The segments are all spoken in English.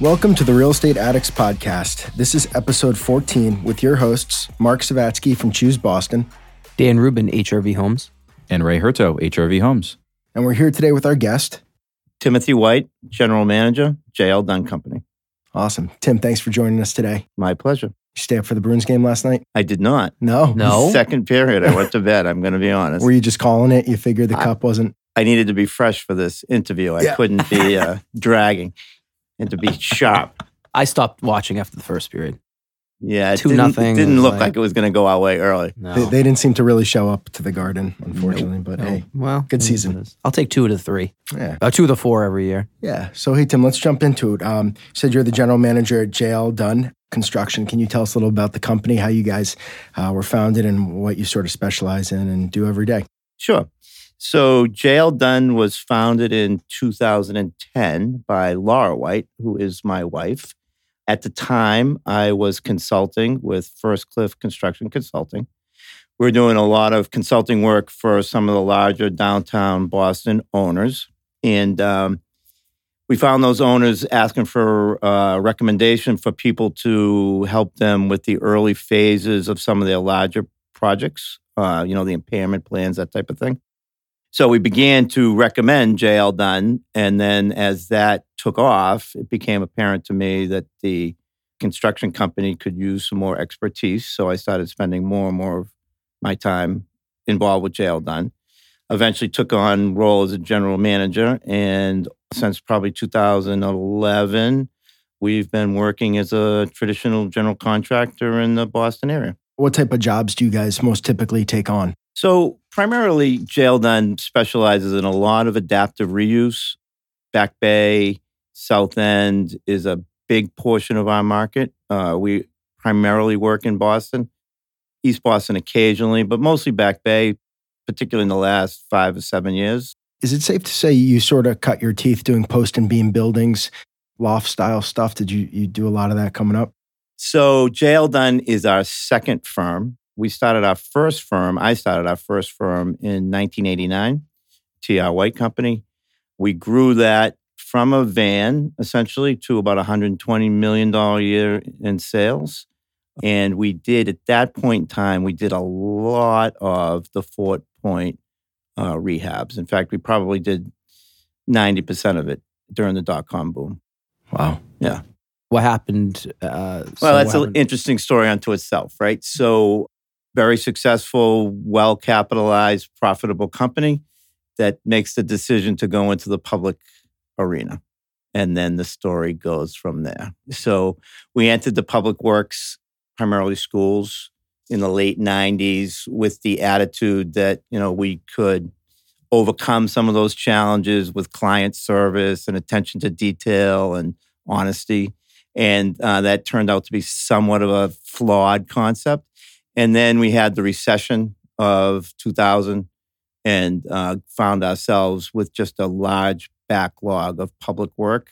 Welcome to the Real Estate Addicts Podcast. This is episode 14 with your hosts, Mark Savatsky from Choose Boston. Dan Rubin, HRV Homes. and Ray Herto, HRV Homes. And we're here today with our guest. Timothy White, General Manager, JL Dunn Company. Awesome. Tim, thanks for joining us today. My pleasure. You stay up for the Bruins game last night? I did not. No. No. Second period, I went to bed. I'm going to be honest. Were you just calling it? You figured the I- cup wasn't. I needed to be fresh for this interview. I Yeah. couldn't be uh, dragging and to be sharp. I stopped watching after the first period. Yeah, it Two didn't, nothing It didn't look like- like, it was going to go our way early. No. They, they didn't seem to really show up to the garden, unfortunately. But No. hey, well, good season. what it is. I'll take two of the three. yeah. Uh, two of the four every year. Yeah. So, hey, Tim, let's jump into it. Um, you said you're the general manager at JL Dunn Construction. Can you tell us a little about the company, how you guys uh, were founded, and what you sort of specialize in and do every day? Sure. So JL Dunn was founded in 2010 by Laura White, who is my wife. At the time, I was consulting with First Cliff Construction Consulting. We are doing a lot of consulting work for some of the larger downtown Boston owners. And um, we found those owners asking for a recommendation for people to help them with the early phases of some of their larger projects, uh, you know, the impairment plans, that type of thing. So we began to recommend JL Dunn. And then as that took off, it became apparent to me that the construction company could use some more expertise. So I started spending more and more of my time involved with JL Dunn. Eventually took on role as a general manager. And since probably 2011, we've been working as a traditional general contractor in the Boston area. What type of jobs do you guys most typically take on? So primarily, JL Dunn specializes in a lot of adaptive reuse. Back Bay, South End is a big portion of our market. Uh, we primarily work in Boston, East Boston occasionally, but mostly Back Bay, particularly in the last five or seven years. Is it safe to say you sort of cut your teeth doing post and beam buildings, loft style stuff? Did you, you do a lot of that coming up? So JL Dunn is our second firm. We started our first firm. I started our first firm in 1989, TR White Company. We grew that from a van essentially to about 120 million dollar a year in sales. And we did at that point in time, we did a lot of the Fort Point uh, rehabs. In fact, we probably did 90% of it during the dot com boom. Wow. Yeah. What happened? Uh, so Well, that's an interesting story unto itself, right? So, very successful, well capitalized, profitable company that makes the decision to go into the public arena. And then the story goes from there. So, we entered the public works, primarily schools, in the late 90s with the attitude that, you know, we could overcome some of those challenges with client service and attention to detail and honesty and uh, that turned out to be somewhat of a flawed concept. And then we had the recession of 2000 and uh, found ourselves with just a large backlog of public work,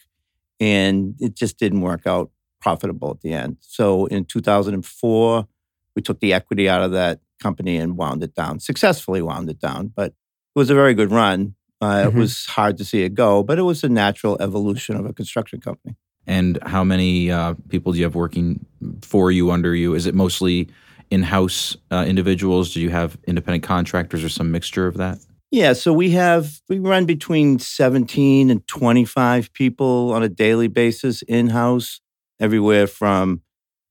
and it just didn't work out profitable at the end. So in 2004, we took the equity out of that company and wound it down, successfully wound it down, but it was a very good run. Uh, Mhm. It was hard to see it go, but it was a natural evolution of a construction company. And how many uh, people do you have working for you, under you? Is it mostly in house uh, individuals? Do you have independent contractors or some mixture of that? Yeah, so we have we run between 17 and 25 people on a daily basis in house, everywhere from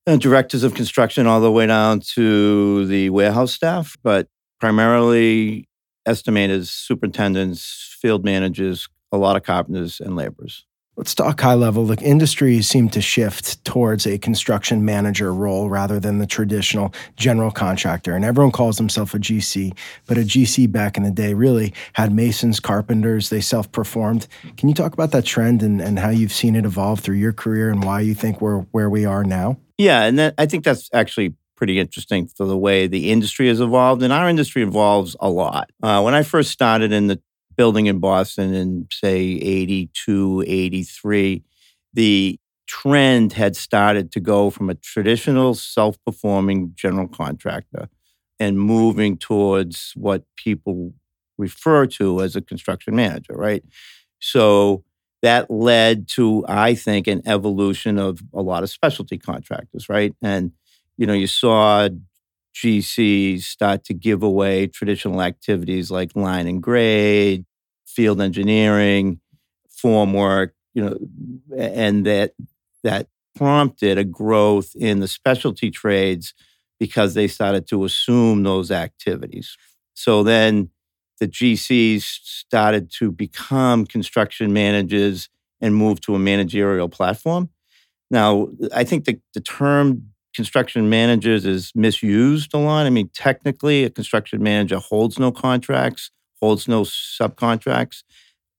uh, directors of construction all the way down to the warehouse staff, but primarily estimators, superintendents, field managers, a lot of carpenters and laborers. Let's talk high level. The industries seem to shift towards a construction manager role rather than the traditional general contractor. And everyone calls themselves a GC, but a GC back in the day really had masons, carpenters, they self performed. Can you talk about that trend and, and how you've seen it evolve through your career and why you think we're where we are now? Yeah, and that, I think that's actually pretty interesting for the way the industry has evolved. And our industry evolves a lot. Uh, when I first started in the building in Boston in, say, 82, 83, the trend had started to go from a traditional self performing general contractor and moving towards what people refer to as a construction manager, right? So that led to, I think, an evolution of a lot of specialty contractors, right? And, you know, you saw GCs start to give away traditional activities like line and grade, field engineering, form work, you know, and that that prompted a growth in the specialty trades because they started to assume those activities. So then the GCs started to become construction managers and move to a managerial platform. Now, I think the, the term construction managers is misused a lot. I mean, technically, a construction manager holds no contracts, holds no subcontracts.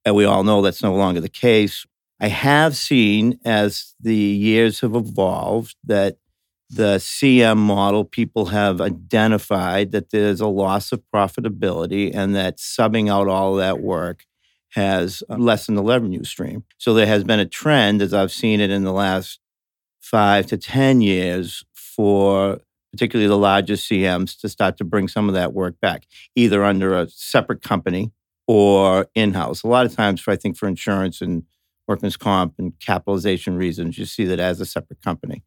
And we all know that's no longer the case. I have seen as the years have evolved that the CM model, people have identified that there's a loss of profitability and that subbing out all that work has uh, lessened the revenue stream. So there has been a trend, as I've seen it in the last five to 10 years, for particularly the largest CMs to start to bring some of that work back, either under a separate company or in house. A lot of times, for, I think, for insurance and workman's comp and capitalization reasons, you see that as a separate company.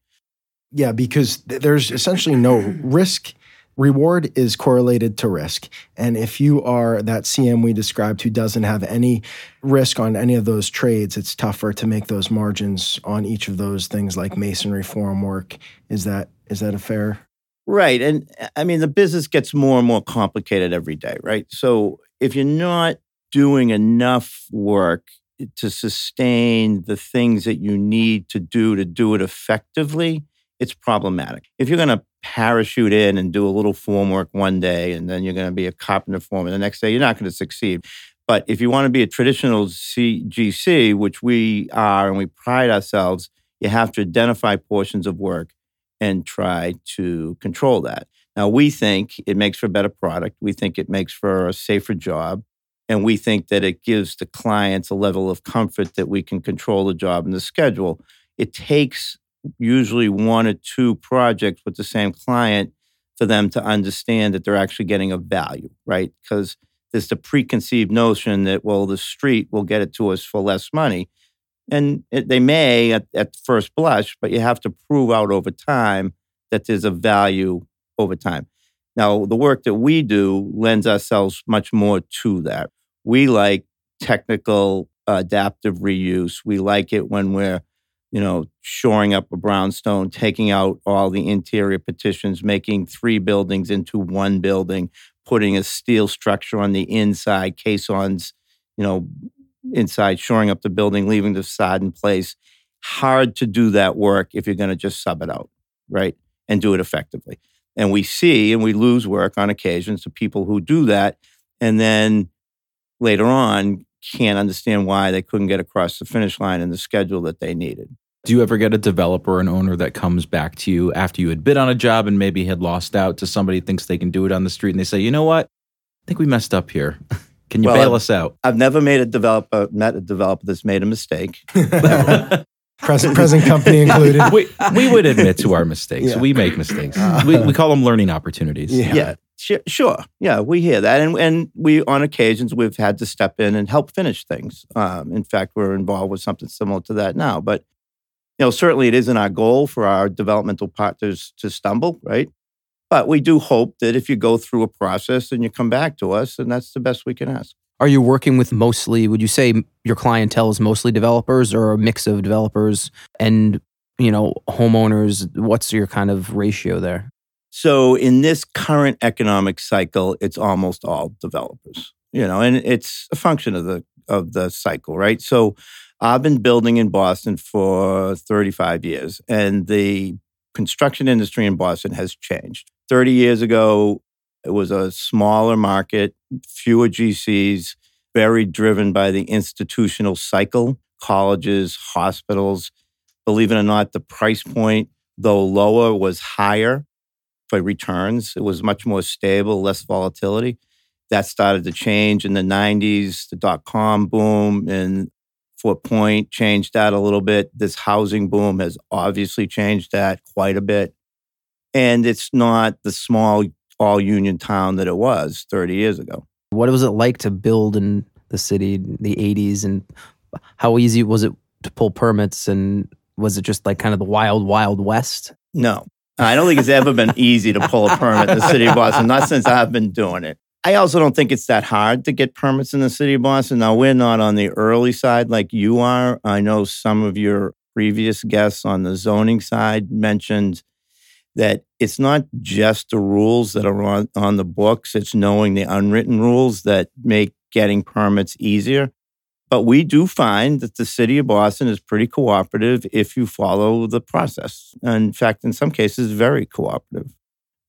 Yeah, because there's essentially no risk. Reward is correlated to risk. And if you are that CM we described who doesn't have any risk on any of those trades, it's tougher to make those margins on each of those things like masonry form work. Is that is that a fair? Right. And I mean, the business gets more and more complicated every day, right? So if you're not doing enough work to sustain the things that you need to do to do it effectively, it's problematic. If you're going to parachute in and do a little form work one day and then you're going to be a carpenter foreman the next day, you're not going to succeed. But if you want to be a traditional CGC, which we are and we pride ourselves, you have to identify portions of work and try to control that. Now, we think it makes for a better product. We think it makes for a safer job. And we think that it gives the clients a level of comfort that we can control the job and the schedule. It takes usually one or two projects with the same client for them to understand that they're actually getting a value, right? Because there's the preconceived notion that, well, the street will get it to us for less money. And it, they may at, at first blush, but you have to prove out over time that there's a value over time. Now, the work that we do lends ourselves much more to that. We like technical adaptive reuse. We like it when we're, you know, shoring up a brownstone, taking out all the interior partitions, making three buildings into one building, putting a steel structure on the inside, caissons, you know, inside, shoring up the building, leaving the facade in place. Hard to do that work if you're going to just sub it out, right? And do it effectively. And we see and we lose work on occasions to people who do that. And then later on can't understand why they couldn't get across the finish line in the schedule that they needed. Do you ever get a developer or an owner that comes back to you after you had bid on a job and maybe had lost out to somebody thinks they can do it on the street and they say, you know what? I think we messed up here. Can you Well, bail I've- us out? I've never made a developer met a developer that's made a mistake. Present present company included. we, we would admit to our mistakes. Yeah. We make mistakes. we, we call them learning opportunities. Yeah. Yeah, sure, sure. Yeah, we hear that, and and we on occasions we've had to step in and help finish things. Um, in fact, we're involved with something similar to that now. But you know, certainly it isn't our goal for our developmental partners to stumble, right? But we do hope that if you go through a process and you come back to us, and that's the best we can ask. Are you working with mostly, would you say your clientele is mostly developers or a mix of developers and, you know, homeowners? What's your kind of ratio there? So in this current economic cycle, it's almost all developers. You know, and it's a function of the of the cycle, right? So I've been building in Boston for 35 years, and the construction industry in Boston has changed. 30 years ago, it was a smaller market, fewer GCs, very driven by the institutional cycle, colleges, hospitals. Believe it or not, the price point, though lower, was higher for returns. It was much more stable, less volatility. That started to change in the 90s, the dot com boom and Fort Point changed that a little bit. This housing boom has obviously changed that quite a bit. And it's not the small all union town that it was 30 years ago. What was it like to build in the city in the 80s and how easy was it to pull permits and was it just like kind of the wild, wild west? No, I don't think it's ever been easy to pull a permit in the city of Boston, not since I've been doing it. I also don't think it's that hard to get permits in the city of Boston. Now, we're not on the early side like you are. I know some of your previous guests on the zoning side mentioned that it's not just the rules that are on, on the books, it's knowing the unwritten rules that make getting permits easier. But we do find that the city of Boston is pretty cooperative if you follow the process. In fact, in some cases, very cooperative.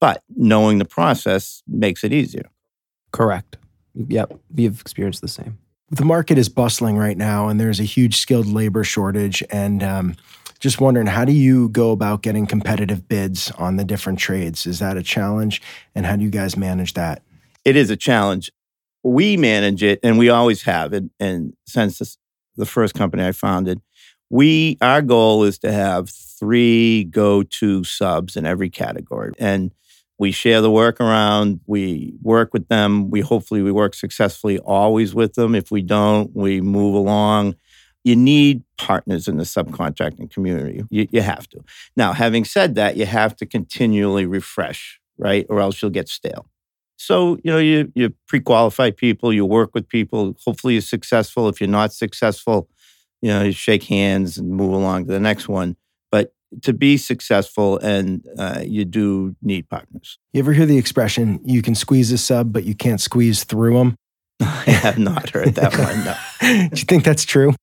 But knowing the process makes it easier. Correct. Yep. We've experienced the same. The market is bustling right now, and there's a huge skilled labor shortage. And um, just wondering, how do you go about getting competitive bids on the different trades? Is that a challenge? And how do you guys manage that? It is a challenge. We manage it, and we always have. And, and since this, the first company I founded, we our goal is to have three go-to subs in every category, and we share the work around. We work with them. We hopefully we work successfully always with them. If we don't, we move along you need partners in the subcontracting community. You, you have to. Now, having said that, you have to continually refresh, right? Or else you'll get stale. So, you know, you, you pre qualify people, you work with people. Hopefully, you're successful. If you're not successful, you know, you shake hands and move along to the next one. To be successful, and uh, you do need partners. You ever hear the expression, you can squeeze a sub, but you can't squeeze through them? I have not heard that one. No. do you think that's true?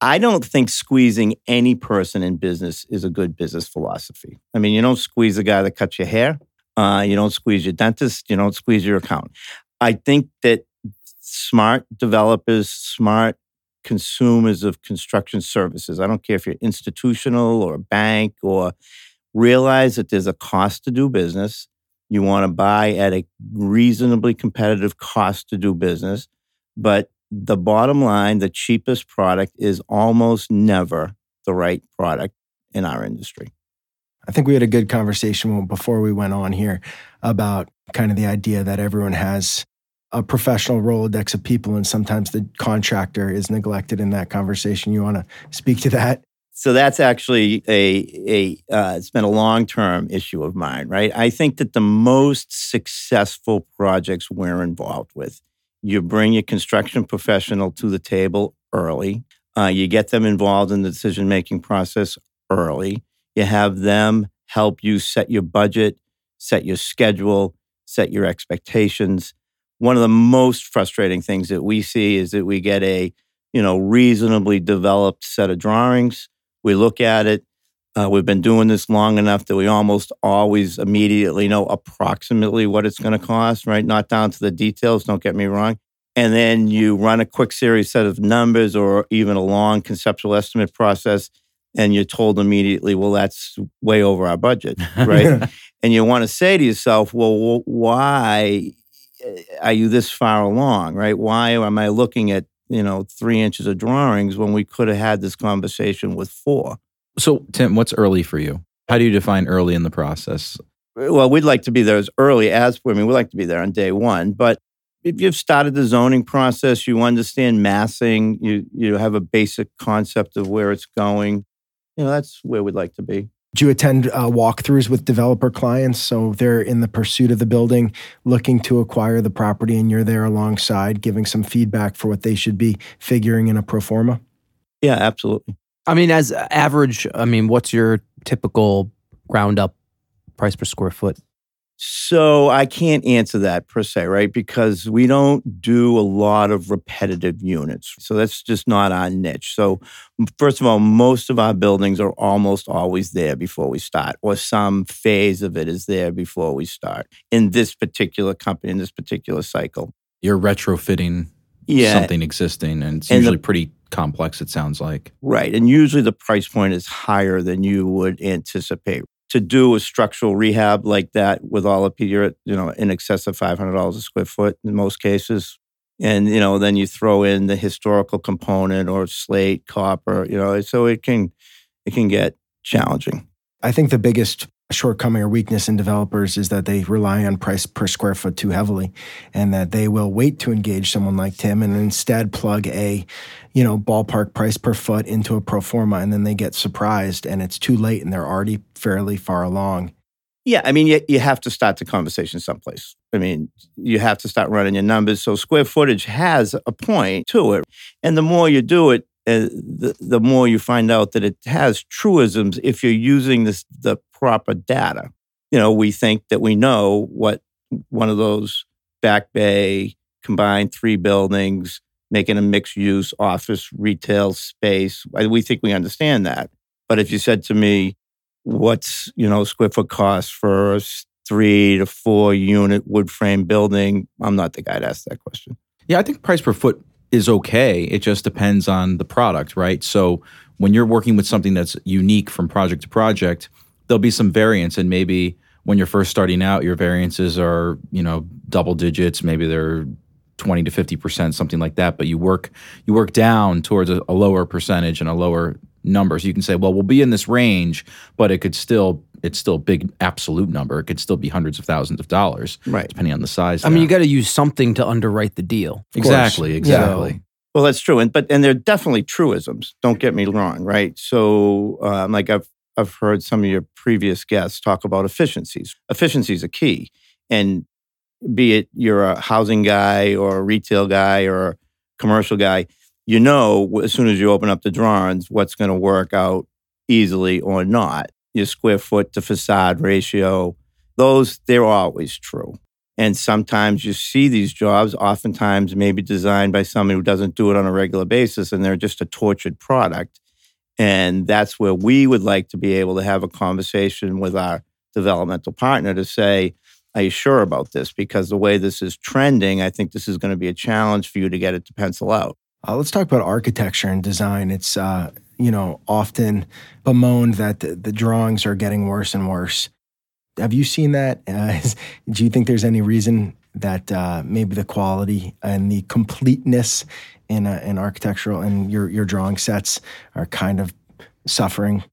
I don't think squeezing any person in business is a good business philosophy. I mean, you don't squeeze the guy that cuts your hair. Uh, you don't squeeze your dentist. You don't squeeze your accountant. I think that smart developers, smart consumers of construction services, I don't care if you're institutional or a bank or realize that there's a cost to do business. You want to buy at a reasonably competitive cost to do business, but the bottom line, the cheapest product is almost never the right product in our industry. I think we had a good conversation before we went on here about kind of the idea that everyone has a professional Rolodex of people, and sometimes the contractor is neglected in that conversation. You want to speak to that? So that's actually a a uh, it's been a long term issue of mine, right? I think that the most successful projects we're involved with you bring your construction professional to the table early. Uh, you get them involved in the decision making process early. You have them help you set your budget, set your schedule, set your expectations. One of the most frustrating things that we see is that we get a you know reasonably developed set of drawings. We look at it, uh, we've been doing this long enough that we almost always immediately know approximately what it's going to cost, right? Not down to the details, don't get me wrong. And then you run a quick series set of numbers or even a long conceptual estimate process, and you're told immediately, well, that's way over our budget, right? and you want to say to yourself, well, why are you this far along, right? Why am I looking at, you know, three inches of drawings when we could have had this conversation with four? So, Tim, what's early for you? How do you define early in the process? Uh, well, we'd like to be there as early as, I mean, we'd like to be there on day one. But if you've started the zoning process, you understand massing, you, you have a basic concept of where it's going, you know, that's where we'd like to be. Do you attend uh, walkthroughs with developer clients? So they're in the pursuit of the building, looking to acquire the property, and you're there alongside, giving some feedback for what they should be figuring in a pro forma? Yeah, absolutely. I mean, as average, I mean, what's your typical ground up price per square foot? So I can't answer that per se, right? Because we don't do a lot of repetitive units. So that's just not our niche. So, first of all, most of our buildings are almost always there before we start, or some phase of it is there before we start in this particular company, in this particular cycle. You're retrofitting yeah. something existing, and it's and usually the, pretty complex, it sounds like. Right. And usually the price point is higher than you would anticipate. To do a structural rehab like that with all of your, you know, in excess of $500 a square foot in most cases. And, you know, then you throw in the historical component or slate, copper, you know, so it can, it can get challenging. I think the biggest shortcoming or weakness in developers is that they rely on price per square foot too heavily and that they will wait to engage someone like Tim and instead plug a, you know, ballpark price per foot into a pro forma and then they get surprised and it's too late and they're already fairly far along. Yeah, I mean, you, you have to start the conversation someplace. I mean, you have to start running your numbers. So square footage has a point to it. And the more you do it, uh, the, the more you find out that it has truisms if you're using this, the proper data. You know, we think that we know what one of those back bay combined three buildings, making a mixed use office retail space. We think we understand that. But if you said to me, what's, you know, square foot cost for a three to four unit wood frame building, I'm not the guy to ask that question. Yeah, I think price per foot is okay. It just depends on the product, right? So when you're working with something that's unique from project to project, there'll be some variance and maybe when you're first starting out your variances are, you know, double digits, maybe they're 20 to 50%, something like that, but you work you work down towards a, a lower percentage and a lower number. So you can say, well, we'll be in this range, but it could still it's still a big absolute number. It could still be hundreds of thousands of dollars, right? Depending on the size. I mean, you got to use something to underwrite the deal. Exactly, exactly. So, well, that's true, and but and they're definitely truisms. Don't get me wrong, right? So, um, like I've I've heard some of your previous guests talk about efficiencies. Efficiencies are key, and be it you're a housing guy or a retail guy or a commercial guy, you know as soon as you open up the drawings what's going to work out easily or not. Your square foot to facade ratio, those they're always true. And sometimes you see these jobs, oftentimes maybe designed by somebody who doesn't do it on a regular basis, and they're just a tortured product. And that's where we would like to be able to have a conversation with our developmental partner to say, Are you sure about this? Because the way this is trending, I think this is going to be a challenge for you to get it to pencil out. Uh, let's talk about architecture and design. It's, uh, you know, often bemoaned that the, the drawings are getting worse and worse. Have you seen that? Uh, do you think there's any reason that uh, maybe the quality and the completeness in, a, in architectural and your, your drawing sets are kind of suffering?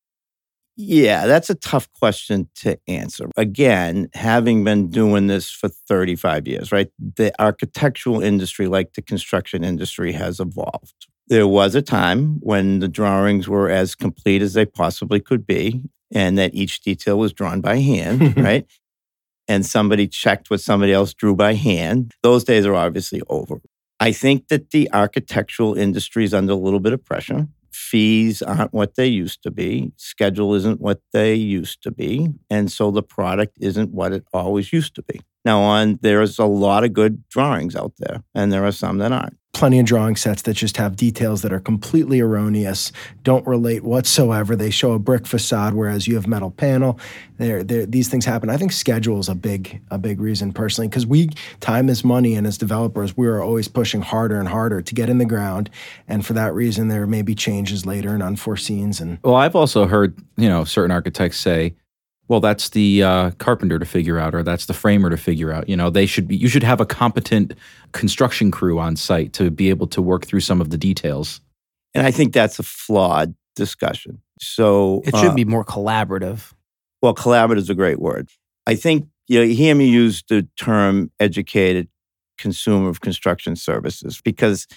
Yeah, that's a tough question to answer. Again, having been doing this for 35 years, right? The architectural industry, like the construction industry, has evolved. There was a time when the drawings were as complete as they possibly could be and that each detail was drawn by hand, right? And somebody checked what somebody else drew by hand. Those days are obviously over. I think that the architectural industry is under a little bit of pressure. Fees aren't what they used to be. Schedule isn't what they used to be. And so the product isn't what it always used to be. Now, on there's a lot of good drawings out there, and there are some that aren't plenty of drawing sets that just have details that are completely erroneous, don't relate whatsoever. They show a brick facade, whereas you have metal panel. There, these things happen. I think schedule is a big, a big reason personally, because we time is money, and as developers, we are always pushing harder and harder to get in the ground, and for that reason, there may be changes later and unforeseens. And well, I've also heard you know certain architects say well that's the uh, carpenter to figure out or that's the framer to figure out. You know they should be you should have a competent construction crew on site to be able to work through some of the details. And i think that's a flawed discussion. So it should uh, be more collaborative. well collaborative is a great word. I think you, know, you hear me use the term educated consumer of construction services because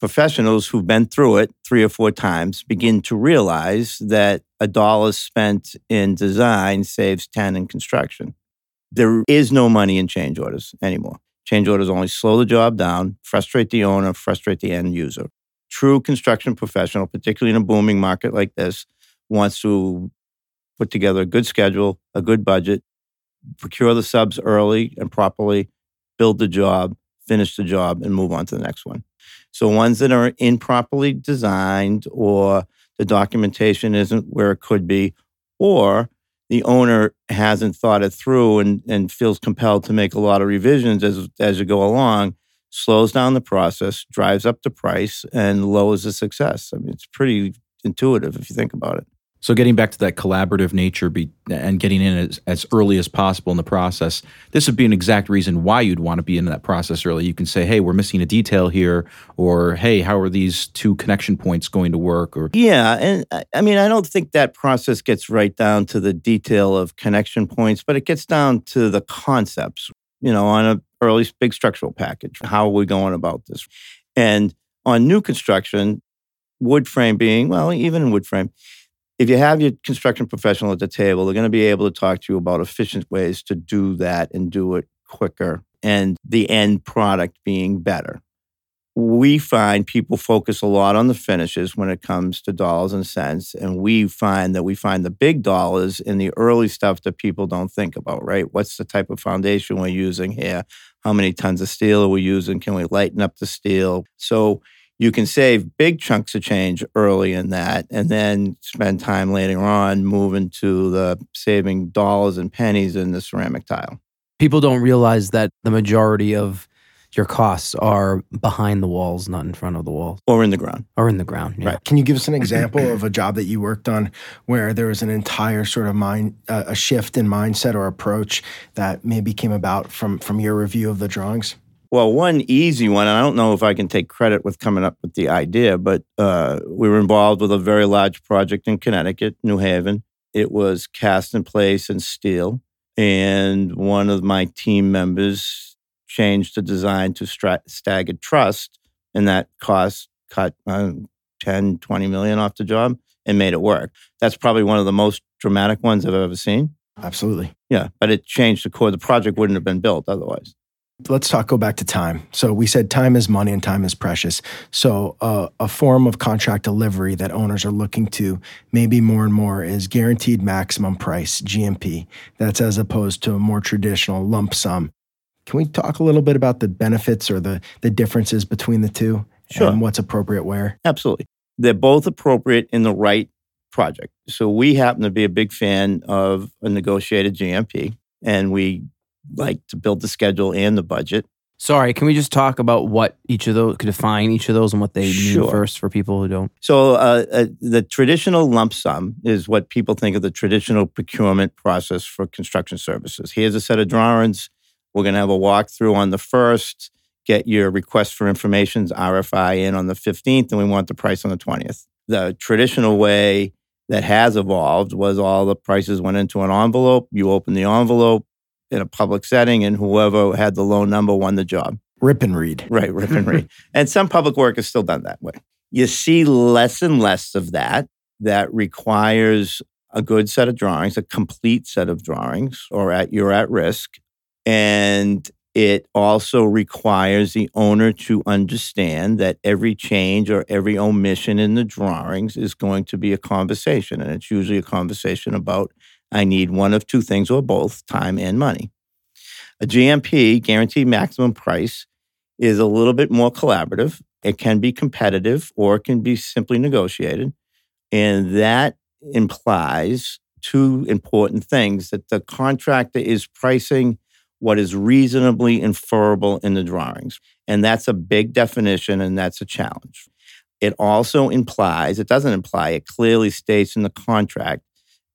professionals who've been through it three or four times begin to realize that a dollar spent in design saves 10 in construction. There is no money in change orders anymore. Change orders only slow the job down, frustrate the owner, frustrate the end user. True construction professional, particularly in a booming market like this, wants to put together a good schedule, a good budget, procure the subs early and properly, build the job, finish the job, and move on to the next one. So ones that are improperly designed or the documentation isn't where it could be, or the owner hasn't thought it through and, and feels compelled to make a lot of revisions as, as you go along, slows down the process, drives up the price, and lowers the success. I mean, it's pretty intuitive if you think about it. So getting back to that collaborative nature be, and getting in as, as early as possible in the process, this would be an exact reason why you'd want to be in that process early. You can say, "Hey, we're missing a detail here," or "Hey, how are these two connection points going to work?" Or yeah, and I mean, I don't think that process gets right down to the detail of connection points, but it gets down to the concepts. You know, on a early big structural package, how are we going about this? And on new construction, wood frame being well, even in wood frame if you have your construction professional at the table, they're going to be able to talk to you about efficient ways to do that and do it quicker and the end product being better. We find people focus a lot on the finishes when it comes to dollars and cents. And we find that we find the big dollars in the early stuff that people don't think about, right? What's the type of foundation we're using here? How many tons of steel are we using? Can we lighten up the steel? So you can save big chunks of change early in that and then spend time later on moving to the saving dollars and pennies in the ceramic tile. People don't realize that the majority of your costs are behind the walls, not in front of the walls. Or in the ground. Or in the ground. Yeah. Right. Can you give us an example of a job that you worked on where there was an entire sort of mind, uh, a shift in mindset or approach that maybe came about from from your review of the drawings? Well, one easy one, and I don't know if I can take credit with coming up with the idea, but uh, we were involved with a very large project in Connecticut, New Haven. It was cast in place in steel. And one of my team members changed the design to stra- staggered truss, and that cost cut uh, 10, 20 million off the job and made it work. That's probably one of the most dramatic ones I've ever seen. Absolutely. Yeah, but it changed the core. The project wouldn't have been built otherwise. Let's talk. Go back to time. So we said time is money and time is precious. So uh, a form of contract delivery that owners are looking to maybe more and more is guaranteed maximum price (GMP). That's as opposed to a more traditional lump sum. Can we talk a little bit about the benefits or the the differences between the two sure. and what's appropriate where? Absolutely, they're both appropriate in the right project. So we happen to be a big fan of a negotiated GMP, and we like to build the schedule and the budget. Sorry, can we just talk about what each of those could define each of those and what they sure. mean first for people who don't? So, uh, uh, the traditional lump sum is what people think of the traditional procurement process for construction services. Here's a set of drawings. We're going to have a walkthrough on the first, get your request for information's RFI in on the 15th, and we want the price on the 20th. The traditional way that has evolved was all the prices went into an envelope. You open the envelope, in a public setting, and whoever had the low number won the job. Rip and read. Right, rip and read. And some public work is still done that way. You see less and less of that. That requires a good set of drawings, a complete set of drawings, or at you're at risk. And it also requires the owner to understand that every change or every omission in the drawings is going to be a conversation. And it's usually a conversation about I need one of two things or both time and money. A GMP, guaranteed maximum price, is a little bit more collaborative. It can be competitive or it can be simply negotiated. And that implies two important things that the contractor is pricing what is reasonably inferable in the drawings. And that's a big definition and that's a challenge. It also implies, it doesn't imply, it clearly states in the contract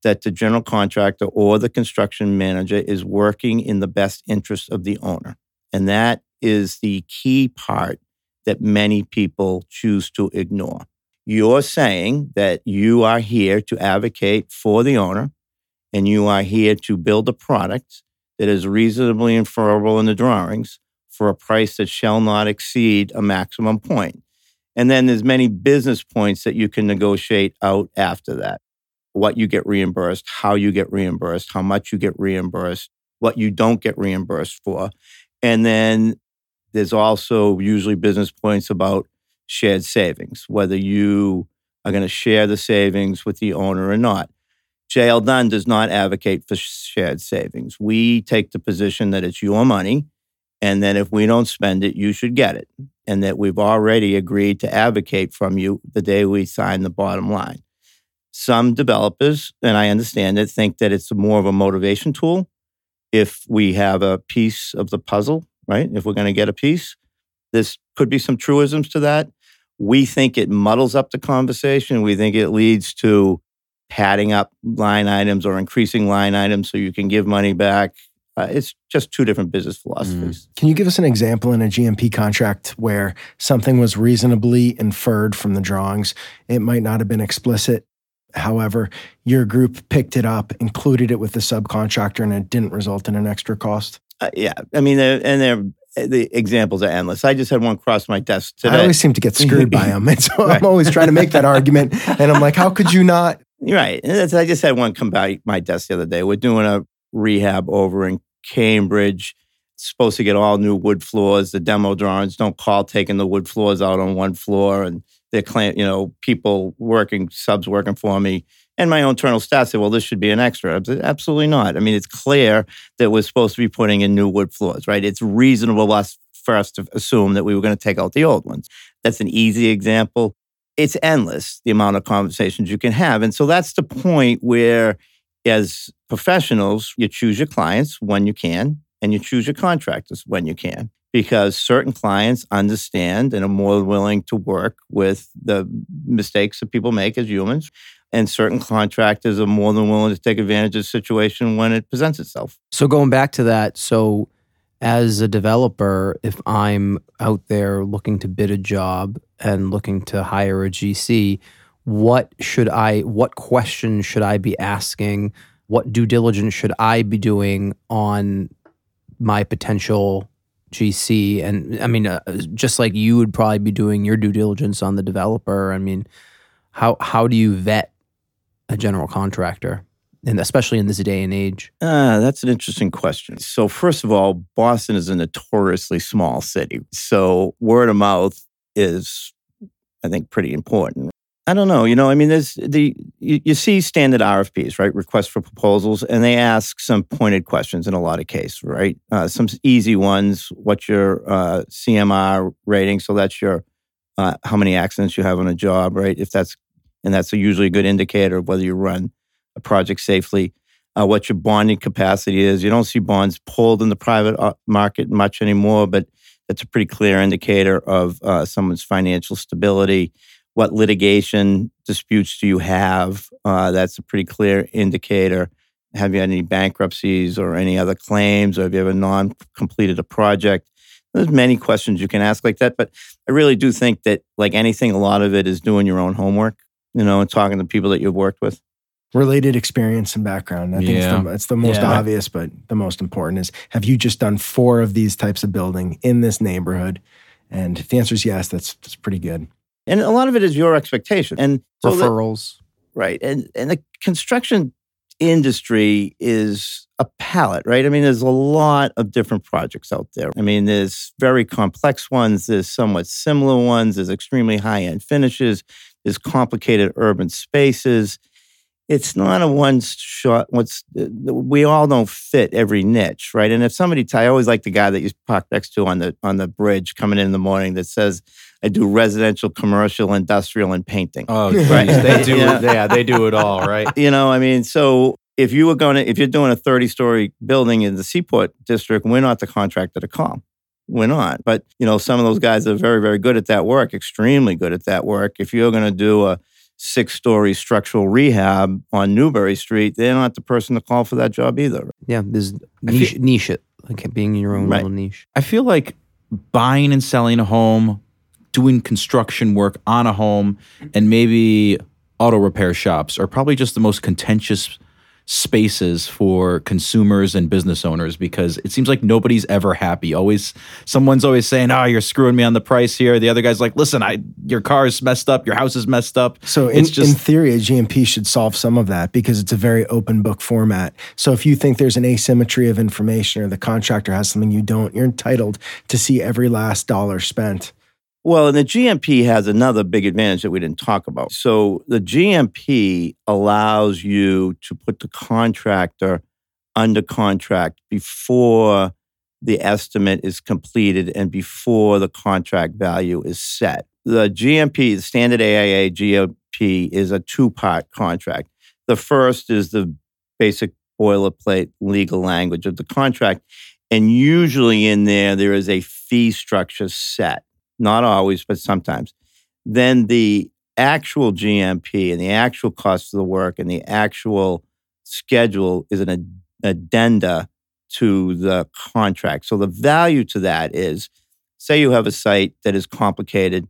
that the general contractor or the construction manager is working in the best interest of the owner. And that is the key part that many people choose to ignore. You're saying that you are here to advocate for the owner and you are here to build a product that is reasonably inferable in the drawings for a price that shall not exceed a maximum point. And then there's many business points that you can negotiate out after that what you get reimbursed, how you get reimbursed, how much you get reimbursed, what you don't get reimbursed for. And then there's also usually business points about shared savings, whether you are going to share the savings with the owner or not. JL Dunn does not advocate for shared savings. We take the position that it's your money and that if we don't spend it, you should get it. And that we've already agreed to advocate from you the day we sign the bottom line. Some developers, and I understand it, think that it's more of a motivation tool. If we have a piece of the puzzle, right? If we're going to get a piece, this could be some truisms to that. We think it muddles up the conversation. We think it leads to padding up line items or increasing line items so you can give money back. Uh, it's just two different business philosophies. Can you give us an example in a GMP contract where something was reasonably inferred from the drawings? It might not have been explicit. However, your group picked it up, included it with the subcontractor, and it didn't result in an extra cost. Uh, yeah, I mean, they're, and they're, the examples are endless. I just had one cross my desk today. I always seem to get screwed by them. And so Right. I'm always trying to make that argument. And I'm like, how could you not? Right. I just had one come by my desk the other day. We're doing a rehab over in Cambridge. Supposed to get all new wood floors. The demo drawings don't call taking the wood floors out on one floor, and they're claim, you know, people working subs working for me, and my own internal staff said, "Well, this should be an extra." Said, Absolutely not. I mean, it's clear that we're supposed to be putting in new wood floors, right? It's reasonable us for us to assume that we were going to take out the old ones. That's an easy example it's endless the amount of conversations you can have. And so that's the point where, as professionals, you choose your clients when you can and you choose your contractors when you can. Because certain clients understand and are more willing to work with the mistakes that people make as humans. And certain contractors are more than willing to take advantage of the situation when it presents itself. So going back to that, so as a developer, if I'm out there looking to bid a job and looking to hire a GC, what should I what questions should I be asking? What due diligence should I be doing on my potential GC? And I mean, uh, just like you would probably be doing your due diligence on the developer. I mean, how how do you vet a general contractor, and especially in this day and age? Ah, that's an interesting question. So, first of all, Boston is a notoriously small city. So, word of mouth is, I think, pretty important. I don't know. You know, I mean, there's the you, you see standard RFPs, right? Requests for proposals, and they ask some pointed questions in a lot of cases, right? Uh, some easy ones. What's your uh, EMR rating? So that's your uh, how many accidents you have on a job, right? If that's and that's a usually a good indicator of whether you run a project safely uh, what your bonding capacity is. You don't see bonds pulled in the private uh, market much anymore, but that's a pretty clear indicator of uh, someone's financial stability. What litigation disputes do you have? Uh, that's a pretty clear indicator. Have you had any bankruptcies or any other claims, or have you ever non completed a project? There's many questions you can ask like that, but I really do think that, like anything, a lot of it is doing your own homework, you know, and talking to people that you've worked with. Related experience and background. I think it's, Yeah. the, it's the most Yeah. obvious, but the most important is have you just done four of these types of building in this neighborhood? And if the answer is yes, that's, that's pretty good. And a lot of it is your expectation. And so that- Referrals. Right. And and the construction industry is a palette, right? I mean, there's a lot of different projects out there. I mean, there's very complex ones, there's somewhat similar ones, there's extremely high-end finishes, there's complicated urban spaces. It's not a one shot. What's uh, we all don't fit every niche, right? And if somebody, I always like the guy that you park next to on the on the bridge coming in in the morning that says, "I do residential, commercial, industrial, and painting." Oh, Right. they do. Yeah. Yeah, they do it all, right? you know, I mean, so if you were going to, if you're doing a 30 story building in the Seaport district, we're not the contractor to call. We're not. But, you know, some of those guys are very, very good at that work, extremely good at that work. If you're going to do a six story structural rehab on Newbury Street, they're not the person to call for that job either. Yeah, there's I niche, niche it, like being in your own Right. little niche. I feel like buying and selling a home, doing construction work on a home, and maybe auto repair shops are probably just the most contentious spaces for consumers and business owners because it seems like nobody's ever happy. Always someone's always saying, "Oh, you're screwing me on the price here." The other guy's like, "Listen, I your car is messed up, your house is messed up." So in, it's just in theory, a GMP should solve some of that because it's a very open book format. So if you think there's an asymmetry of information or the contractor has something you don't, you're entitled to see every last dollar spent. Well, and the GMP has another big advantage that we didn't talk about. So the GMP allows you to put the contractor under contract before the estimate is completed and before the contract value is set. The GMP, the standard AIA GMP, is a two part contract. The first is the basic boilerplate legal language of the contract. And usually in there, there is a fee structure set not always, but sometimes. Then the actual GMP and the actual cost of the work and the actual schedule is an ad- addenda to the contract. So the value to that is say you have a site that is complicated,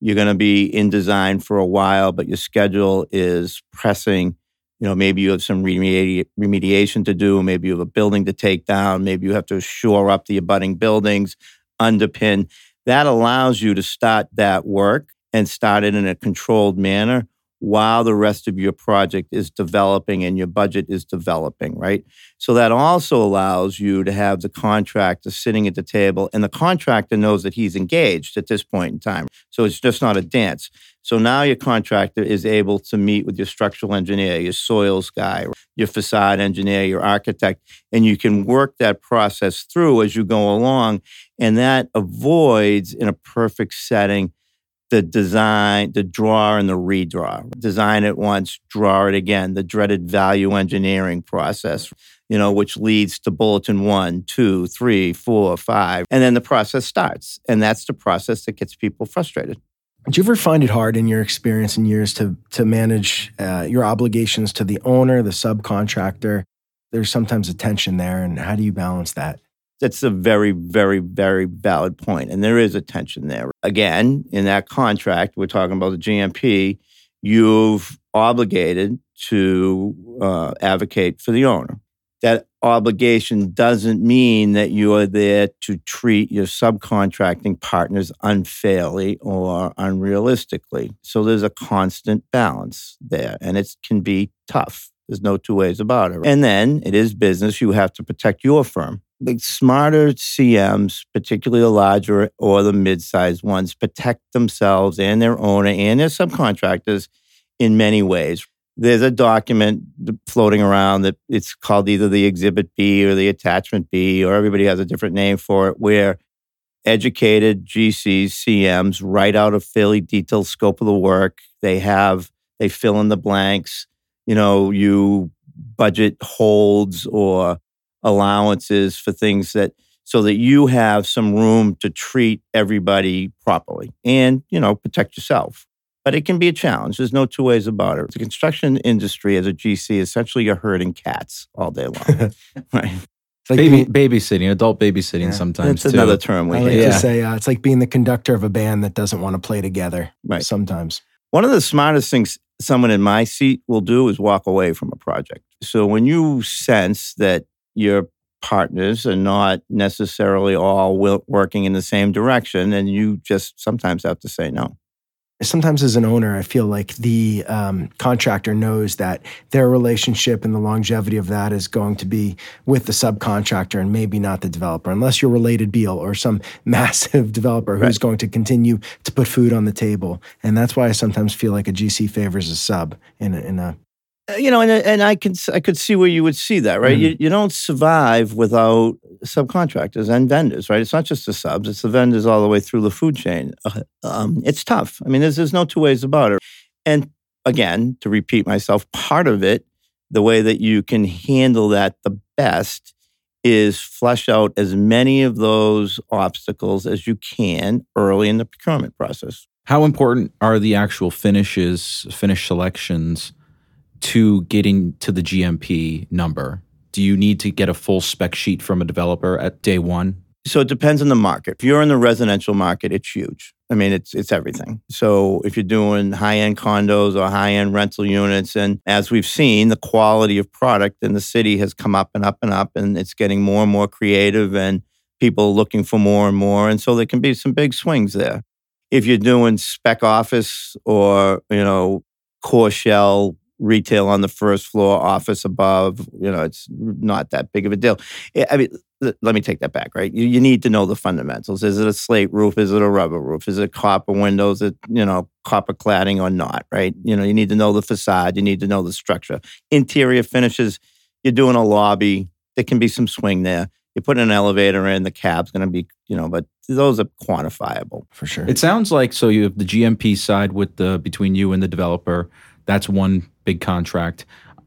you're going to be in design for a while, but your schedule is pressing. You know, maybe you have some remedi- remediation to do, maybe you have a building to take down, maybe you have to shore up the abutting buildings, underpin. That allows you to start that work and start it in a controlled manner while the rest of your project is developing and your budget is developing, right? So that also allows you to have the contractor sitting at the table and the contractor knows that he's engaged at this point in time. So it's just not a dance. So now your contractor is able to meet with your structural engineer, your soils guy, your facade engineer, your architect, and you can work that process through as you go along. And that avoids, in a perfect setting, the design, the draw and the redraw. Design it once, draw it again, the dreaded value engineering process, you know, which leads to bulletin one, two, three, four, five. And then the process starts. And that's the process that gets people frustrated. Do you ever find it hard in your experience and years to to manage uh, your obligations to the owner, the subcontractor? There's sometimes a tension there, and how do you balance that? That's a very, very, very valid point. And there is a tension there. Again, in that contract, we're talking about the GMP, you've obligated to uh, advocate for the owner. That obligation doesn't mean that you are there to treat your subcontracting partners unfairly or unrealistically. So there's a constant balance there, and it can be tough. There's no two ways about it. And then it is business. You have to protect your firm the smarter CMs, particularly the larger or the mid-sized ones, protect themselves and their owner and their subcontractors in many ways. There's a document floating around that it's called either the Exhibit B or the Attachment B, or everybody has a different name for it, where educated GCs, CMs write out a fairly detailed scope of the work. They have, they fill in the blanks. You know, you budget holds or allowances for things that so that you have some room to treat everybody properly and you know protect yourself but it can be a challenge there's no two ways about it the construction industry as a gc essentially you're herding cats all day long right like Baby, being, babysitting, adult babysitting yeah, sometimes. That's too. another term we I like yeah. to say uh, it's like being the conductor of a band that doesn't want to play together. Right. Sometimes. One of the smartest things someone in my seat will do is walk away from a project. So when you sense that your partners are not necessarily all working in the same direction, and you just sometimes have to say no. Sometimes, as an owner, I feel like the um, contractor knows that their relationship and the longevity of that is going to be with the subcontractor and maybe not the developer, unless you're related Beal or some massive developer who's right. going to continue to put food on the table. And that's why I sometimes feel like a GC favors a sub in a, in a you know, and and I can I could see where you would see that, right? Mm. You you don't survive without subcontractors and vendors, right? It's not just the subs; it's the vendors all the way through the food chain. Uh, um, it's tough. I mean, there's there's no two ways about it. And again, to repeat myself, part of it, the way that you can handle that the best is flesh out as many of those obstacles as you can early in the procurement process. How important are the actual finishes, finish selections? To getting to the GMP number? Do you need to get a full spec sheet from a developer at day one? So it depends on the market. If you're in the residential market, it's huge. I mean, it's it's everything. So if you're doing high end condos or high end rental units, and as we've seen, the quality of product in the city has come up and up and up, and it's getting more and more creative, and people looking for more and more, and so there can be some big swings there. If you're doing spec office or you know core shell retail on the first floor, office above. You know, it's not that big of a deal. I mean, let me take that back, right? You, you need to know the fundamentals. Is it a slate roof? Is it a rubber roof? Is it copper windows? Is it, you know, copper cladding or not, right? You know, you need to know the facade. You need to know the structure. Interior finishes, you're doing a lobby. There can be some swing there. You put an elevator in, the cab's going to be, you know, but those are quantifiable. For sure. It sounds like so you have the GMP side with the between you and the developer. That's one big contract.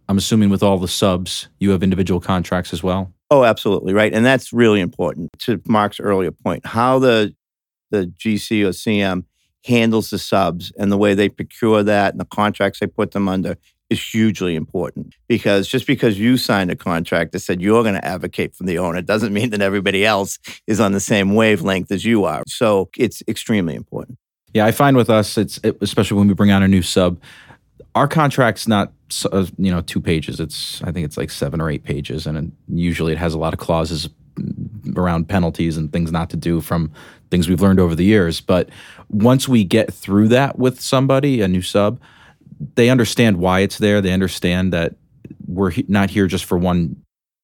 I'm assuming with all the subs, you have individual contracts as well. Oh, absolutely right, and that's really important. To Mark's earlier point, how the the GC or CM handles the subs and the way they procure that and the contracts they put them under is hugely important because just because you signed a contract that said you're going to advocate for the owner doesn't mean that everybody else is on the same wavelength as you are. So it's extremely important. Yeah, I find with us, it's it, especially when we bring on a new sub, our contract's not uh, you know two pages. It's I think it's like seven or eight pages, and usually it has a lot of clauses around penalties and things not to do from things we've learned over the years. But once we get through that with somebody, a new sub, they understand why it's there. They understand that we're not here just for one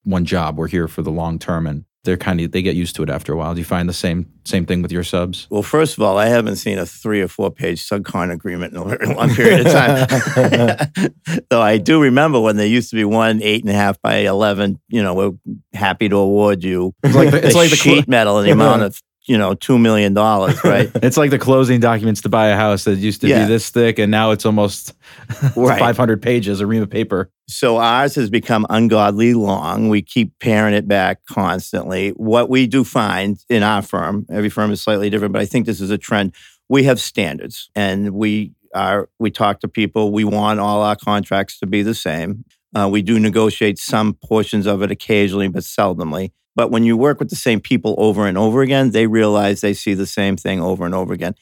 one job. We're here for the long term, and they're kind of they get used to it after a while. Do you find the same same thing with your subs? Well, first of all, I haven't seen a three or four page subcon agreement in a very long period of time. Though I do remember when there used to be one eight and a half by eleven. You know, we're happy to award you It's like the, it's like the clo- sheet metal in the amount of you know two million dollars, right? it's like the closing documents to buy a house that used to Yeah. be this thick, and now it's almost Right. 500 pages, a ream of paper. So ours has become ungodly long. We keep paring it back constantly. What we do find in our firm, every firm is slightly different, but I think this is a trend. We have standards and we are we talk to people. We want all our contracts to be the same. Uh, we do negotiate some portions of it occasionally, but seldomly. But when you work with the same people over and over again, they realize they see the same thing over and over again.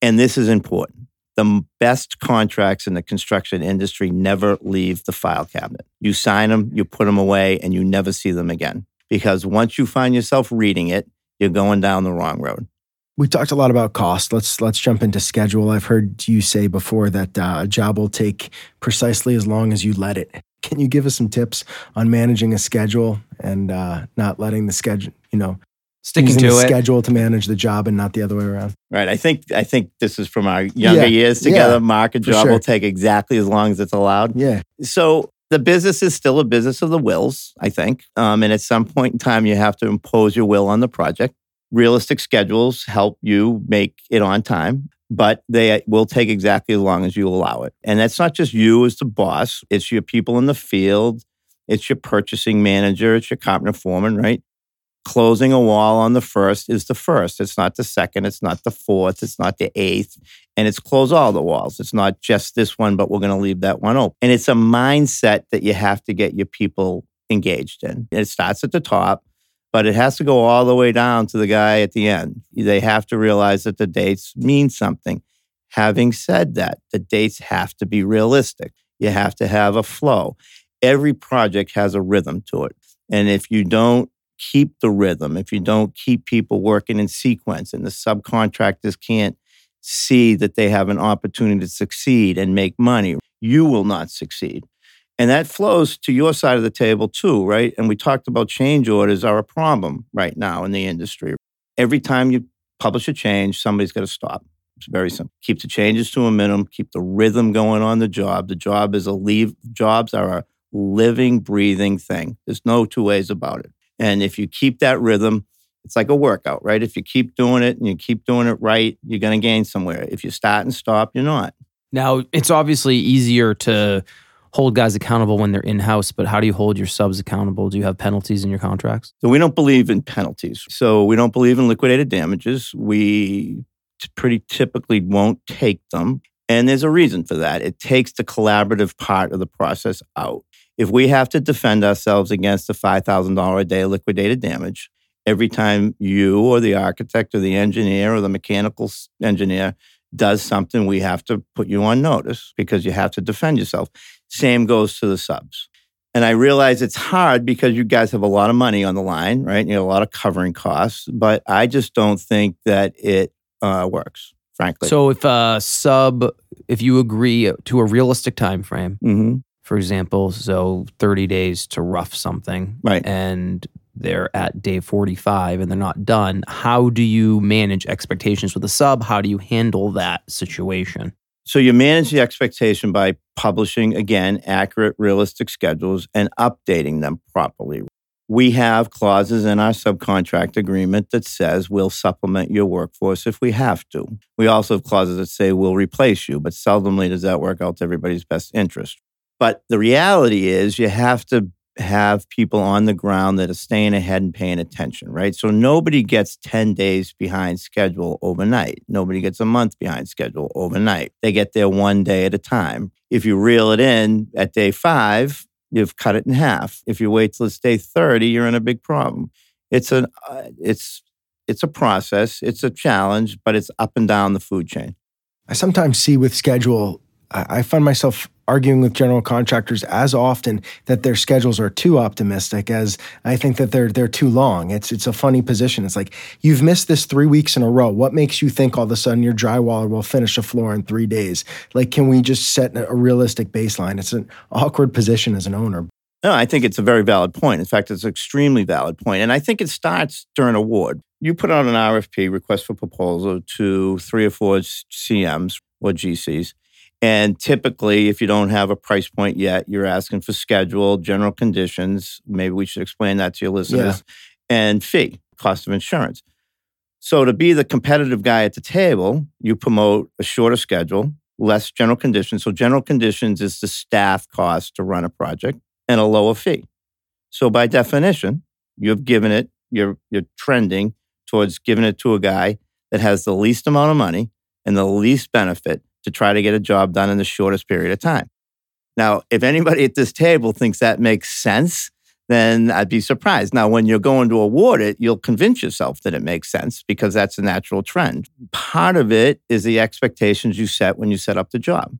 And this is important the best contracts in the construction industry never leave the file cabinet. You sign them, you put them away, and you never see them again. Because once you find yourself reading it, you're going down the wrong road. We talked a lot about cost. Let's let's jump into schedule. I've heard you say before that uh, a job will take precisely as long as you let it. Can you give us some tips on managing a schedule and uh, not letting the schedule, you know, Sticking to the it. schedule to manage the job and not the other way around? Right. I think I think this is from our younger Yeah, years together. yeah, Mark, a job sure. will take exactly as long as it's allowed. Yeah. So the business is still a business of the wills, I think. Um, and at some point in time, you have to impose your will on the project. Realistic schedules help you make it on time, but they will take exactly as long as you allow it. And that's not just you as the boss, it's your people in the field, it's your purchasing manager, it's your carpenter foreman, right? Closing a wall on the first is the first. It's not the second. It's not the fourth. It's not the eighth. And it's close all the walls. It's not just this one, but we're going to leave that one open. And it's a mindset that you have to get your people engaged in. It starts at the top, but it has to go all the way down to the guy at the end. They have to realize that the dates mean something. Having said that, the dates have to be realistic. You have to have a flow. Every project has a rhythm to it. And if you don't keep the rhythm, if you don't keep people working in sequence and the subcontractors can't see that they have an opportunity to succeed and make money, you will not succeed. And that flows to your side of the table too, right? And we talked about change orders are a problem right now in the industry. Every time you publish a change, somebody's got to stop. It's very simple. Keep the changes to a minimum, keep the rhythm going on the job. The job is a leave, jobs are a living, breathing thing. There's no two ways about it. And if you keep that rhythm, it's like a workout, right? If you keep doing it and you keep doing it right, you're going to gain somewhere. If you start and stop, you're not. Now, it's obviously easier to hold guys accountable when they're in house, but how do you hold your subs accountable? Do you have penalties in your contracts? So we don't believe in penalties. So we don't believe in liquidated damages. We pretty typically won't take them. And there's a reason for that. It takes the collaborative part of the process out. If we have to defend ourselves against a $5,000 a day liquidated damage, every time you or the architect or the engineer or the mechanical engineer does something, we have to put you on notice because you have to defend yourself. Same goes to the subs. And I realize it's hard because you guys have a lot of money on the line, right? You have a lot of covering costs, but I just don't think that it uh, works, frankly. So if a sub, if you agree to a realistic time frame, hmm for example, so 30 days to rough something, Right. and they're at day 45 and they're not done, how do you manage expectations with a sub? How do you handle that situation? So you manage the expectation by publishing, again, accurate, realistic schedules and updating them properly. We have clauses in our subcontract agreement that says we'll supplement your workforce if we have to. We also have clauses that say we'll replace you, but seldomly does that work out to everybody's best interest. But the reality is you have to have people on the ground that are staying ahead and paying attention, right? So nobody gets 10 days behind schedule overnight. Nobody gets a month behind schedule overnight. They get there one day at a time. If you reel it in at day five, you've cut it in half. If you wait till it's day 30, you're in a big problem. It's an uh, it's it's a process, it's a challenge, but it's up and down the food chain. I sometimes see with schedule, I, find myself arguing with general contractors as often that their schedules are too optimistic as I think that they're they're too long. It's it's a funny position. It's like you've missed this three weeks in a row. What makes you think all of a sudden your drywaller will finish a floor in three days? Like, can we just set a realistic baseline? It's an awkward position as an owner. No, I think it's a very valid point. In fact, it's an extremely valid point. And I think it starts during award. You put out an RFP, request for proposal, to three or four CMs or GCs. And typically, if you don't have a price point yet, you're asking for schedule, general conditions. Maybe we should explain that to your listeners. Yeah. And fee, cost of insurance. So, to be the competitive guy at the table, you promote a shorter schedule, less general conditions. So, general conditions is the staff cost to run a project and a lower fee. So by definition, you've given it, you're, you're trending towards giving it to a guy that has the least amount of money and the least benefit to try to get a job done in the shortest period of time. Now, if anybody at this table thinks that makes sense, then I'd be surprised. Now, when you're going to award it, you'll convince yourself that it makes sense because that's a natural trend. Part of it is the expectations you set when you set up the job.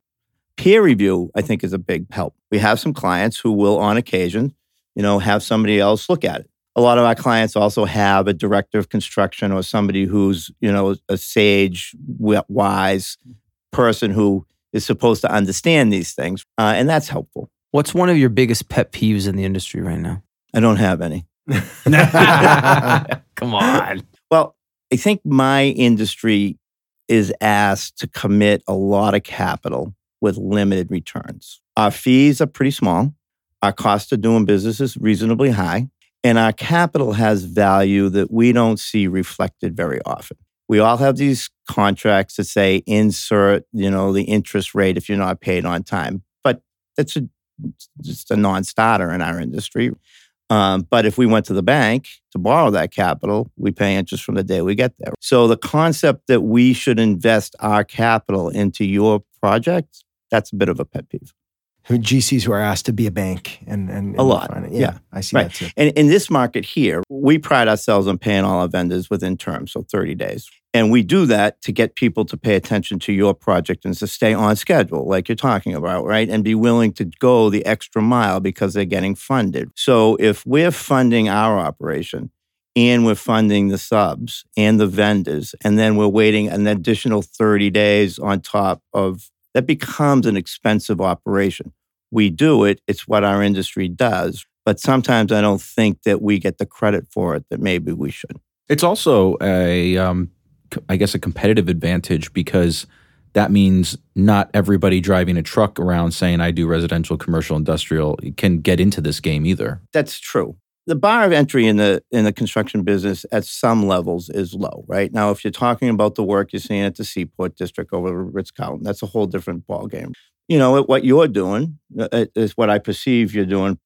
Peer review, I think, is a big help. We have some clients who will, on occasion, you know, have somebody else look at it. A lot of our clients also have a director of construction or somebody who's, you know, a sage, wise person who is supposed to understand these things. Uh, and that's helpful. What's one of your biggest pet peeves in the industry right now? I don't have any. Come on. Well, I think my industry is asked to commit a lot of capital with limited returns. Our fees are pretty small. Our cost of doing business is reasonably high. And our capital has value that we don't see reflected very often. We all have these contracts that say insert, you know, the interest rate if you're not paid on time. But that's a, just a non-starter in our industry. Um, but if we went to the bank to borrow that capital, we pay interest from the day we get there. So the concept that we should invest our capital into your project that's a bit of a pet peeve. GCs who are asked to be a bank and, and, and a lot. Yeah, yeah, I see right. that too. And in this market here, we pride ourselves on paying all our vendors within terms, so 30 days. And we do that to get people to pay attention to your project and to stay on schedule, like you're talking about, right? And be willing to go the extra mile because they're getting funded. So if we're funding our operation and we're funding the subs and the vendors, and then we're waiting an additional 30 days on top of that becomes an expensive operation. We do it, it's what our industry does. But sometimes I don't think that we get the credit for it that maybe we should. It's also a, um, I guess, a competitive advantage because that means not everybody driving a truck around saying I do residential, commercial, industrial can get into this game either. That's true the bar of entry in the in the construction business at some levels is low, right? Now, if you're talking about the work you're seeing at the Seaport District over Ritz Carlton, that's a whole different ballgame. You know, what you're doing uh, is what I perceive you're doing.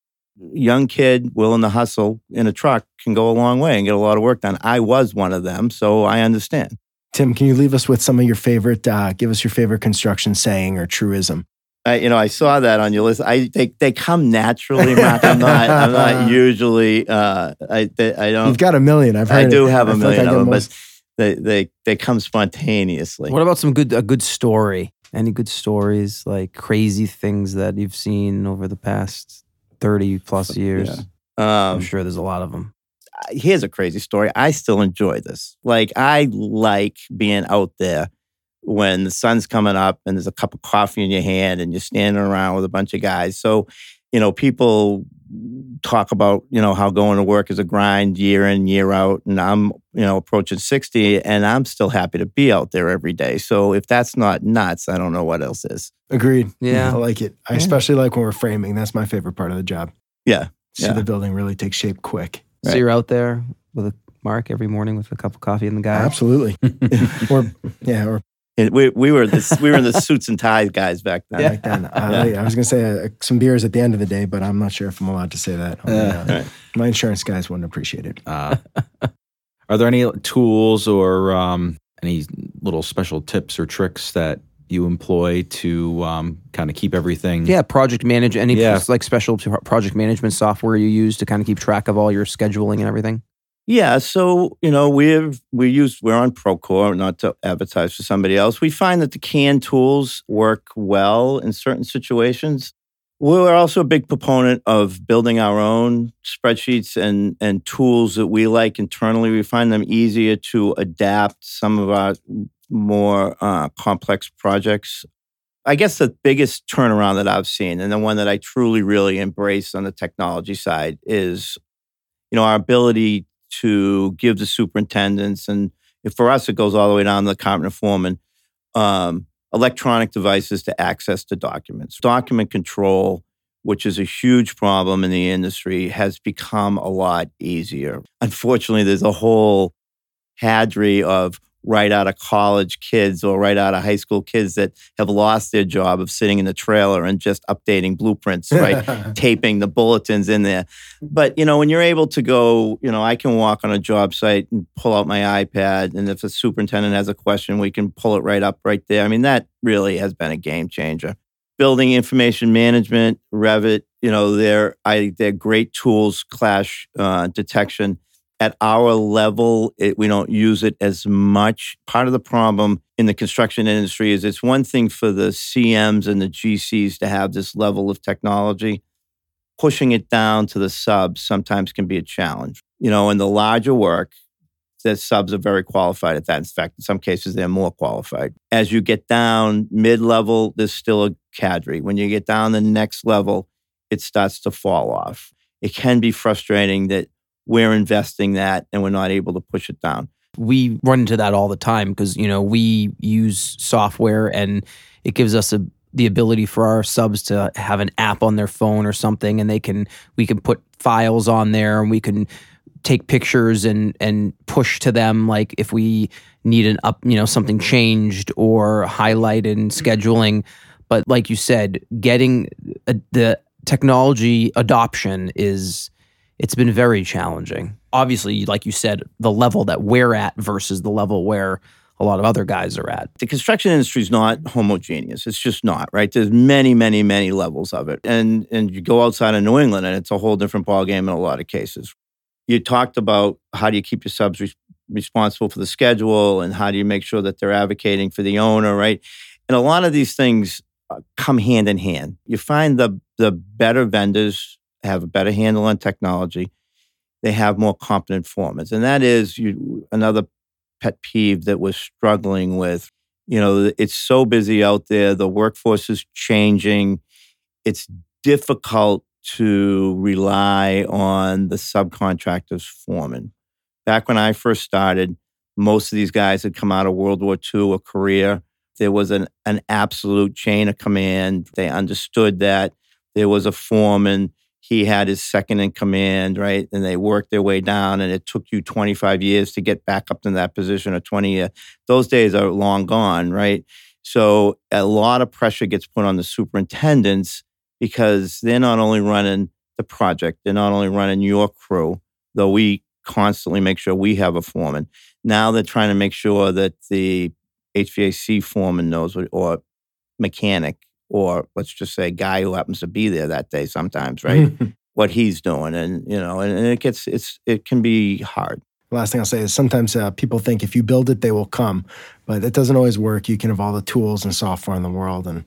Young kid willing to hustle in a truck can go a long way and get a lot of work done. I was one of them, so I understand. Tim, can you leave us with some of your favorite? Uh, give us your favorite construction saying or truism. I, you know, I saw that on your list. I they they come naturally, Mark. I'm not I'm not usually. Uh, I they, I don't. You've got a million. I've heard. I do it. have I a million like of them, most... but they they they come spontaneously. What about some good a good story? Any good stories like crazy things that you've seen over the past thirty plus years? Yeah. Um, I'm sure there's a lot of them. Here's a crazy story. I still enjoy this. Like I like being out there when the sun's coming up and there's a cup of coffee in your hand and you're standing around with a bunch of guys. So, you know, people talk about, you know, how going to work is a grind year in, year out. And I'm, you know, approaching 60 and I'm still happy to be out there every day. So if that's not nuts, I don't know what else is. Agreed. Yeah. I like it. I yeah. especially like when we're framing. That's my favorite part of the job. Yeah. See yeah. the building really take shape quick. Right. So you're out there with a Mark every morning with a cup of coffee in the guy. Absolutely. or yeah, or And we, we were the, we were in the suits and ties guys back then. Back then, I, I was going to say uh, some beers at the end of the day, but I'm not sure if I'm allowed to say that. Uh, Right. My insurance guys wouldn't appreciate it. Uh, are there any tools or um, any little special tips or tricks that you employ to um, kind of keep everything? Yeah, project manage any Yeah. like special project management software you use to kind of keep track of all your scheduling and everything. Yeah, so you know we're we use we're on Procore, not to advertise for somebody else. We find that the CAN tools work well in certain situations. We're also a big proponent of building our own spreadsheets and and tools that we like internally. We find them easier to adapt some of our more uh, complex projects. I guess the biggest turnaround that I've seen, and the one that I truly really embrace on the technology side, is you know our ability to give the superintendents and for us it goes all the way down to the department foreman um, electronic devices to access the documents. Document control which is a huge problem in the industry has become a lot easier. Unfortunately there's a whole cadre of right out of college kids or right out of high school kids that have lost their job of sitting in the trailer and just updating blueprints right taping the bulletins in there. But you know, when you're able to go, you know, I can walk on a job site and pull out my iPad, and if a superintendent has a question, we can pull it right up right there. I mean, that really has been a game changer. Building information management, Revit, you know, they're I they're great tools, clash uh, detection. At our level, it, we don't use it as much. Part of the problem in the construction industry is it's one thing for the CMs and the GCs to have this level of technology pushing it down to the subs sometimes can be a challenge. You know, in the larger work, the subs are very qualified at that. In fact, in some cases, they're more qualified. As you get down mid level, there's still a cadre. When you get down the next level, it starts to fall off. It can be frustrating that we're investing that and we're not able to push it down. we run into that all the time because you know we use software and it gives us a, the ability for our subs to have an app on their phone or something and they can we can put files on there and we can take pictures and and push to them like if we need an up you know something changed or highlighted in scheduling but like you said getting uh, the technology adoption is it's been very challenging. Obviously, like you said, the level that we're at versus the level where a lot of other guys are at. the construction industry is not homogeneous. It's just not, right? There's many, many, many levels of it. And and you go outside of New England and it's a whole different ballgame in a lot of cases. You talked about how do you keep your subs re- responsible for the schedule and how do you make sure that they're advocating for the owner, right? And a lot of these things uh, come hand in hand. You find the the better vendors have a better handle on technology. They have more competent foremen. And that is you, another pet peeve that we're struggling with. You know, it's so busy out there. The workforce is changing. It's difficult to rely on the subcontractors foreman. Back when I first started, most of these guys had come out of World War II or Korea. There was an, an absolute chain of command. They understood that. There was a foreman he had his second in command, right? And they worked their way down, and it took you 25 years to get back up to that position or 20 years. Those days are long gone, right? So a lot of pressure gets put on the superintendents because they're not only running the project, they're not only running your crew, though we constantly make sure we have a foreman. Now they're trying to make sure that the HVAC foreman knows what, or mechanic or let's just say guy who happens to be there that day sometimes, right? what he's doing. And, you know, and, and it gets, it's, it can be hard. Last thing I'll say is sometimes uh, people think if you build it, they will come, but it doesn't always work. You can have all the tools and software in the world, and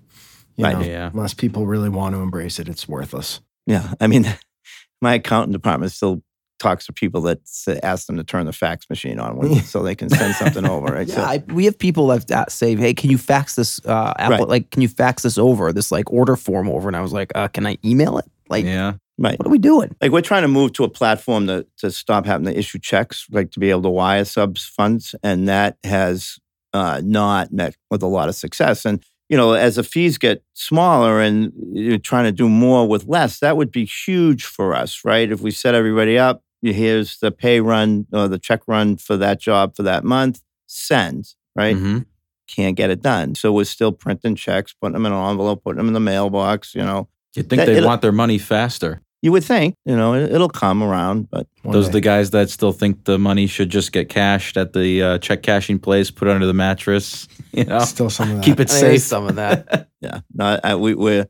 you Right, know, yeah. unless people really want to embrace it, it's worthless. Yeah. I mean, my accountant department still talks to people that ask them to turn the fax machine on when, so they can send something over, right? Yeah, so, I, we have people that, that say, "Hey, can you fax this uh, app? Right. Like, can you fax this over? This like order form over?" And I was like, uh, "Can I email it? Like, yeah. right. what are we doing?" Like we're trying to move to a platform to, to stop having to issue checks, like to be able to wire subs funds. And that has uh, not met with a lot of success. And, you know, as the fees get smaller and you're trying to do more with less, that would be huge for us, right? If we set everybody up, here's the pay run or the check run for that job for that month, send, right? Mhm. can't get it done. So we're still printing checks, putting them in an envelope, putting them in the mailbox. You know, You think That- they want their money faster? you would think, you know, it, it'll come around, but Those day. are the guys that still think the money should just get cashed at the uh, check cashing place, put under the mattress. You know, Still some of that. keep it safe. some of that. yeah, no, I, we we're,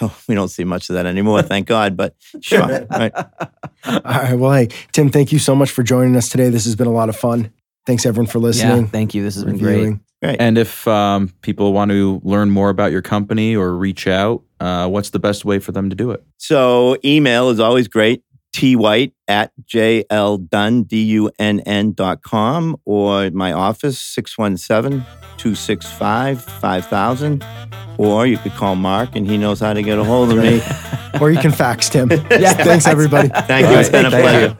oh, we don't see much of that anymore, thank God. But sure, right. All right. Well, hey, Tim, thank you so much for joining us today. This has been a lot of fun. Thanks everyone for yeah, listening. thank you. This has been great. reviewing. And if um, people want to learn more about your company or reach out, uh, what's the best way for them to do it? So email is always great. T White at jldunn, D-U-N-N dot com or my office, 617-265-5000. Or you could call Mark and he knows how to get a hold of me. Or you can fax him. Yeah. Thanks, everybody. Thank you. It's been a pleasure.